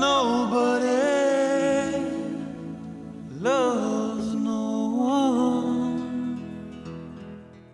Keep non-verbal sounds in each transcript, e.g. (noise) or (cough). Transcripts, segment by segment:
nobody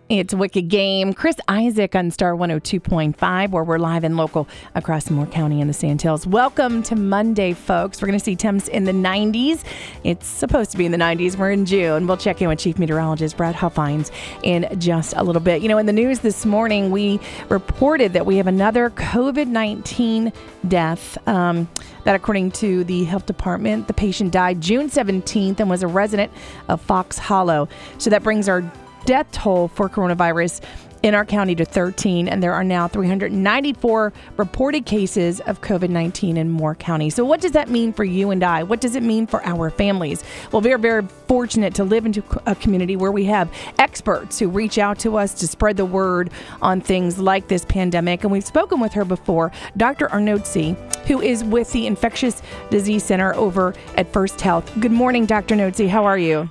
It's Wicked Game. Chris Isaak on Star 102.5, where we're live and local across Moore County and the Sandhills. Welcome to Monday, folks. We're going to see temps in the 90s. It's supposed to be in the 90s. We're in June. We'll check in with Chief Meteorologist Brad Huffines in just a little bit. You know, in the news this morning, we reported that we have another COVID 19 death. Um, that, according to the health department, the patient died June 17th and was a resident of Fox Hollow. So that brings our death toll for coronavirus in our county to 13, and there are now 394 reported cases of COVID 19 in Moore County. So, what does that mean for you and I? What does it mean for our families? Well, we're very fortunate to live into a community where we have experts who reach out to us to spread the word on things like this pandemic. And we've spoken with her before, Dr. Arnoczy, who is with the Infectious Disease Center over at FirstHealth. Good morning, Dr. Notzi. How are you?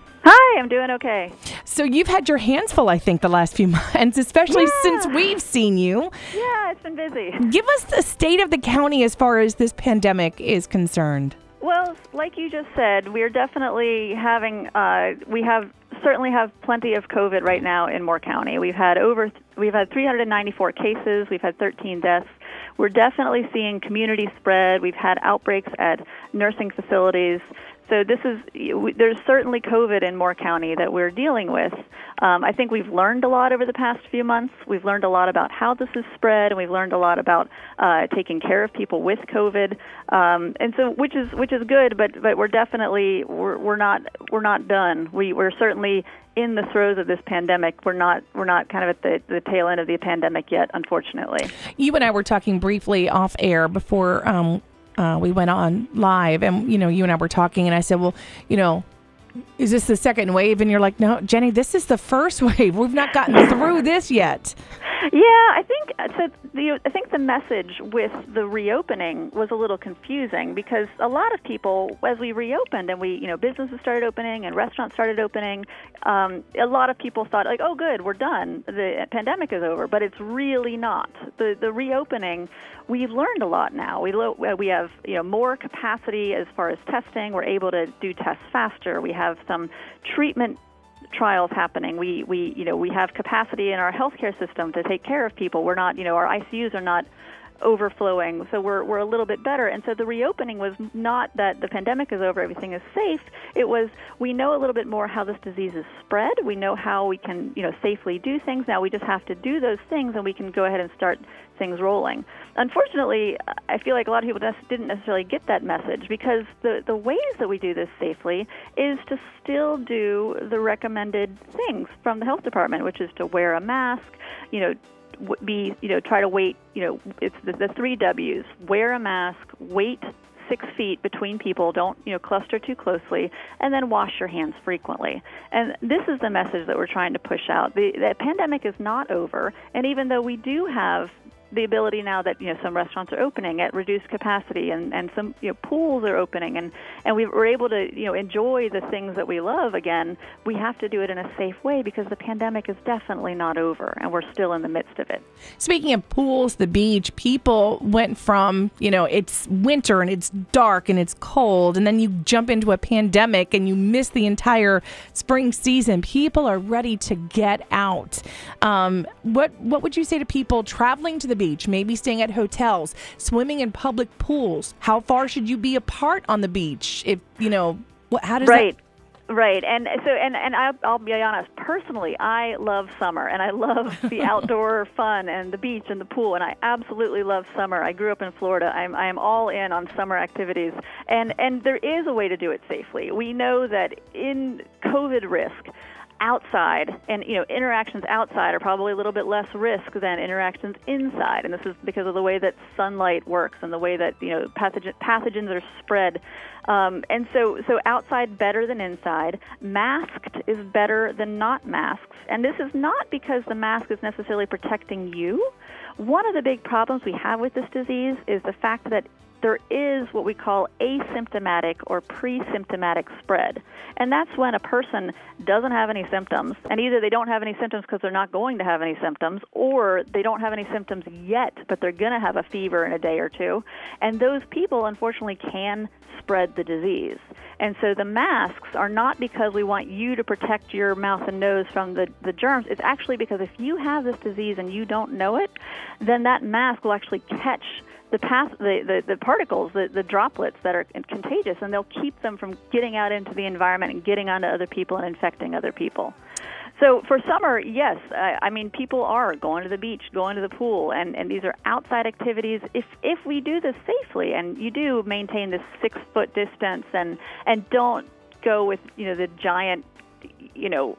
I'm doing okay. So you've had your hands full, I think, the last few (laughs) months, especially Yeah. since we've seen you. Yeah, it's been busy. Give us the state of the county as far as this pandemic is concerned. Well, like you just said, we're definitely having. Uh, we have certainly have plenty of COVID right now in Moore County. We've had over. We've had 394 cases. We've had 13 deaths. We're definitely seeing community spread. We've had outbreaks at nursing facilities. So this is there's certainly COVID in Moore County that we're dealing with. Um, I think we've learned a lot over the past few months. We've learned a lot about how this is spread, and we've learned a lot about uh, taking care of people with COVID. Um, and so, which is which is good, but but we're definitely we're, we're not we're not done. We we're certainly in the throes of this pandemic. We're not we're not kind of at the, the tail end of the pandemic yet, unfortunately. You and I were talking briefly off air before um, uh, we went on live, and you know, you and I were talking, and I said, "Well, you know." Is this the second wave? And you're like, no, Jenny, this is the first (laughs) wave. We've not gotten through this yet. Yeah, I think uh, so. The I think the message with the reopening was a little confusing because a lot of people, as we reopened and we, you know, businesses started opening and restaurants started opening, um, a lot of people thought like, oh, good, we're done, the pandemic is over. But it's really not. The the reopening, we've learned a lot now. We lo- we have you know more capacity as far as testing. We're able to do tests faster. We have some treatment trials happening. We we you know we have capacity in our healthcare system to take care of people. We're not you know our ICUs are not overflowing, so we're we're a little bit better. And so the reopening was not that the pandemic is over, everything is safe. It was we know a little bit more how this disease is spread. We know how we can you know safely do things. Now we just have to do those things, and we can go ahead and start things rolling. Unfortunately, I feel like a lot of people didn't necessarily get that message because the the ways that we do this safely is to still do the recommended things from the health department, which is to wear a mask, you know, be you know try to wait you know it's the, the three W's: wear a mask, wait six feet between people, don't you know cluster too closely, and then wash your hands frequently. And this is the message that we're trying to push out. The, the pandemic is not over, and even though we do have the ability now that you know some restaurants are opening at reduced capacity and and some you know pools are opening and and we we're able to you know enjoy the things that we love again we have to do it in a safe way because the pandemic is definitely not over and we're still in the midst of it Speaking of pools, the beach, people went from, you know, it's winter and it's dark and it's cold, and then you jump into a pandemic and you miss the entire spring season. People are ready to get out. Um, what what would you say to people traveling to the beach, maybe staying at hotels, swimming in public pools? How far should you be apart on the beach? If you know, what, how does right. Right. And so and and I'll, I'll be honest personally i love summer and i love (laughs) the outdoor fun and the beach and the pool and i absolutely love summer. I grew up in florida. I'm i am all in on summer activities. And and there is a way to do it safely. We know that in covid risk outside and you know interactions outside are probably a little bit less risk than interactions inside and this is because of the way that sunlight works and the way that you know pathogen, pathogens are spread. Um, and so so outside better than inside masked is better than not masks and this is not because the mask is necessarily protecting you. One of the big problems we have with this disease is the fact that there is what we call asymptomatic or pre-symptomatic spread. And that's when a person doesn't have any symptoms, and either they don't have any symptoms because they're not going to have any symptoms, or they don't have any symptoms yet, but they're going to have a fever in a day or two. And those people, unfortunately, can spread the disease. And so the masks are not because we want you to protect your mouth and nose from the, the germs. It's actually because if you have this disease and you don't know it, then that mask will actually catch the, path, the, the, the particles, the, the droplets that are contagious, and they'll keep them from getting out into the environment and getting onto other people and infecting other people. So for summer, yes, I, I mean people are going to the beach, going to the pool, and, and these are outside activities. If if we do this safely, and you do maintain this six foot distance, and and don't go with you know the giant, you know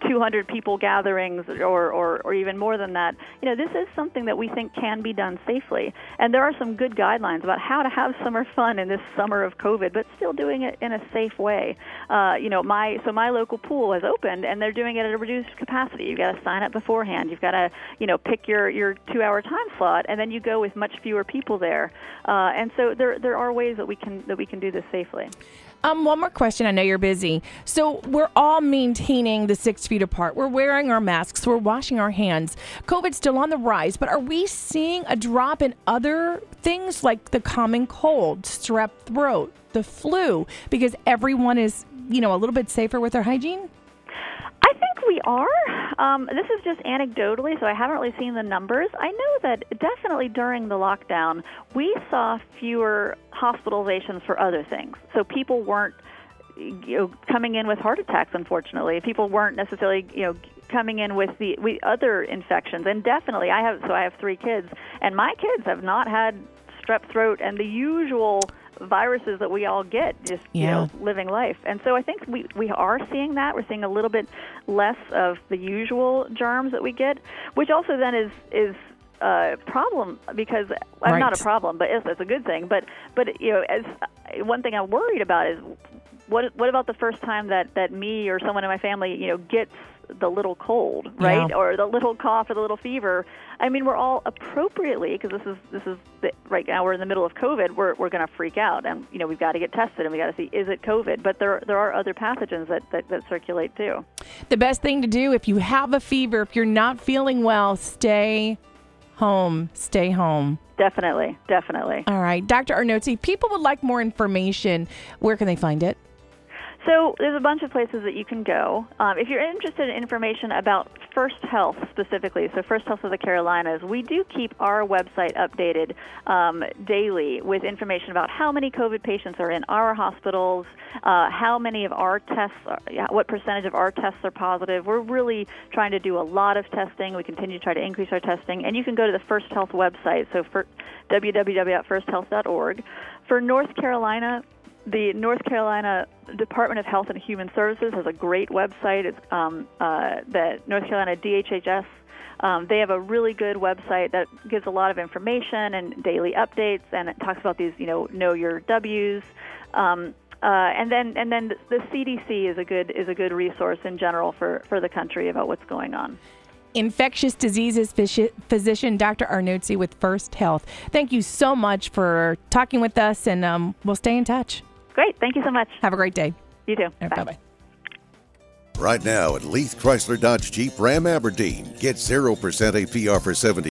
200 people gatherings or, or, or even more than that. You know, this is something that we think can be done safely. And there are some good guidelines about how to have summer fun in this summer of COVID, but still doing it in a safe way. Uh, you know, my so my local pool has opened and they're doing it at a reduced capacity. You've got to sign up beforehand. You've got to, you know, pick your, your two hour time slot and then you go with much fewer people there. Uh, and so there there are ways that we can that we can do this safely. Um, one more question. I know you're busy. So we're all maintaining the six feet apart. We're wearing our masks. We're washing our hands. COVID's still on the rise, but are we seeing a drop in other things like the common cold, strep throat, the flu, because everyone is, you know, a little bit safer with their hygiene? I think we are. Um, this is just anecdotally, so I haven't really seen the numbers. I know that definitely during the lockdown, we saw fewer hospitalizations for other things. So people weren't you know, coming in with heart attacks, unfortunately. People weren't necessarily, you know, coming in with the with other infections. And definitely, I have so I have three kids, and my kids have not had strep throat and the usual viruses that we all get just Yeah. you know living life and so i think we we are seeing that we're seeing a little bit less of the usual germs that we get which also then is is a problem because I'm Right. not a problem but it's, it's a good thing but but you know as one thing i'm worried about is what what about the first time that that me or someone in my family you know gets the little cold right Yeah. or the little cough or the little fever i mean we're all appropriately because this is this is the, right now we're in the middle of covid we're we're going to freak out and you know we've got to get tested and we got to see is it covid but there there are other pathogens that, that that circulate too The best thing to do if you have a fever, if you're not feeling well, stay home. Stay home. definitely definitely All right. Dr. Arnoczy, people would like more information, where can they find it? So there's a bunch of places that you can go. Um, if you're interested in information about FirstHealth specifically, so FirstHealth of the Carolinas, we do keep our website updated um, daily with information about how many COVID patients are in our hospitals, uh, how many of our tests, are, what percentage of our tests are positive. We're really trying to do a lot of testing. We continue to try to increase our testing, and you can go to the FirstHealth website, so for www.firsthealth.org. For North Carolina, the North Carolina Department of Health and Human Services has a great website. It's um, uh, the North Carolina DHHS. Um, they have a really good website that gives a lot of information and daily updates, and it talks about these, you know, know your W's. Um, uh, and then, and then the CDC is a good is a good resource in general for, for the country about what's going on. infectious diseases physician Dr. Arnoczy with FirstHealth. Thank you so much for talking with us, and um, we'll stay in touch. Great, thank you so much. Have a great day. You too. Bye bye. Right now at Leith Chrysler Dodge Jeep Ram Aberdeen, get 0% APR for 70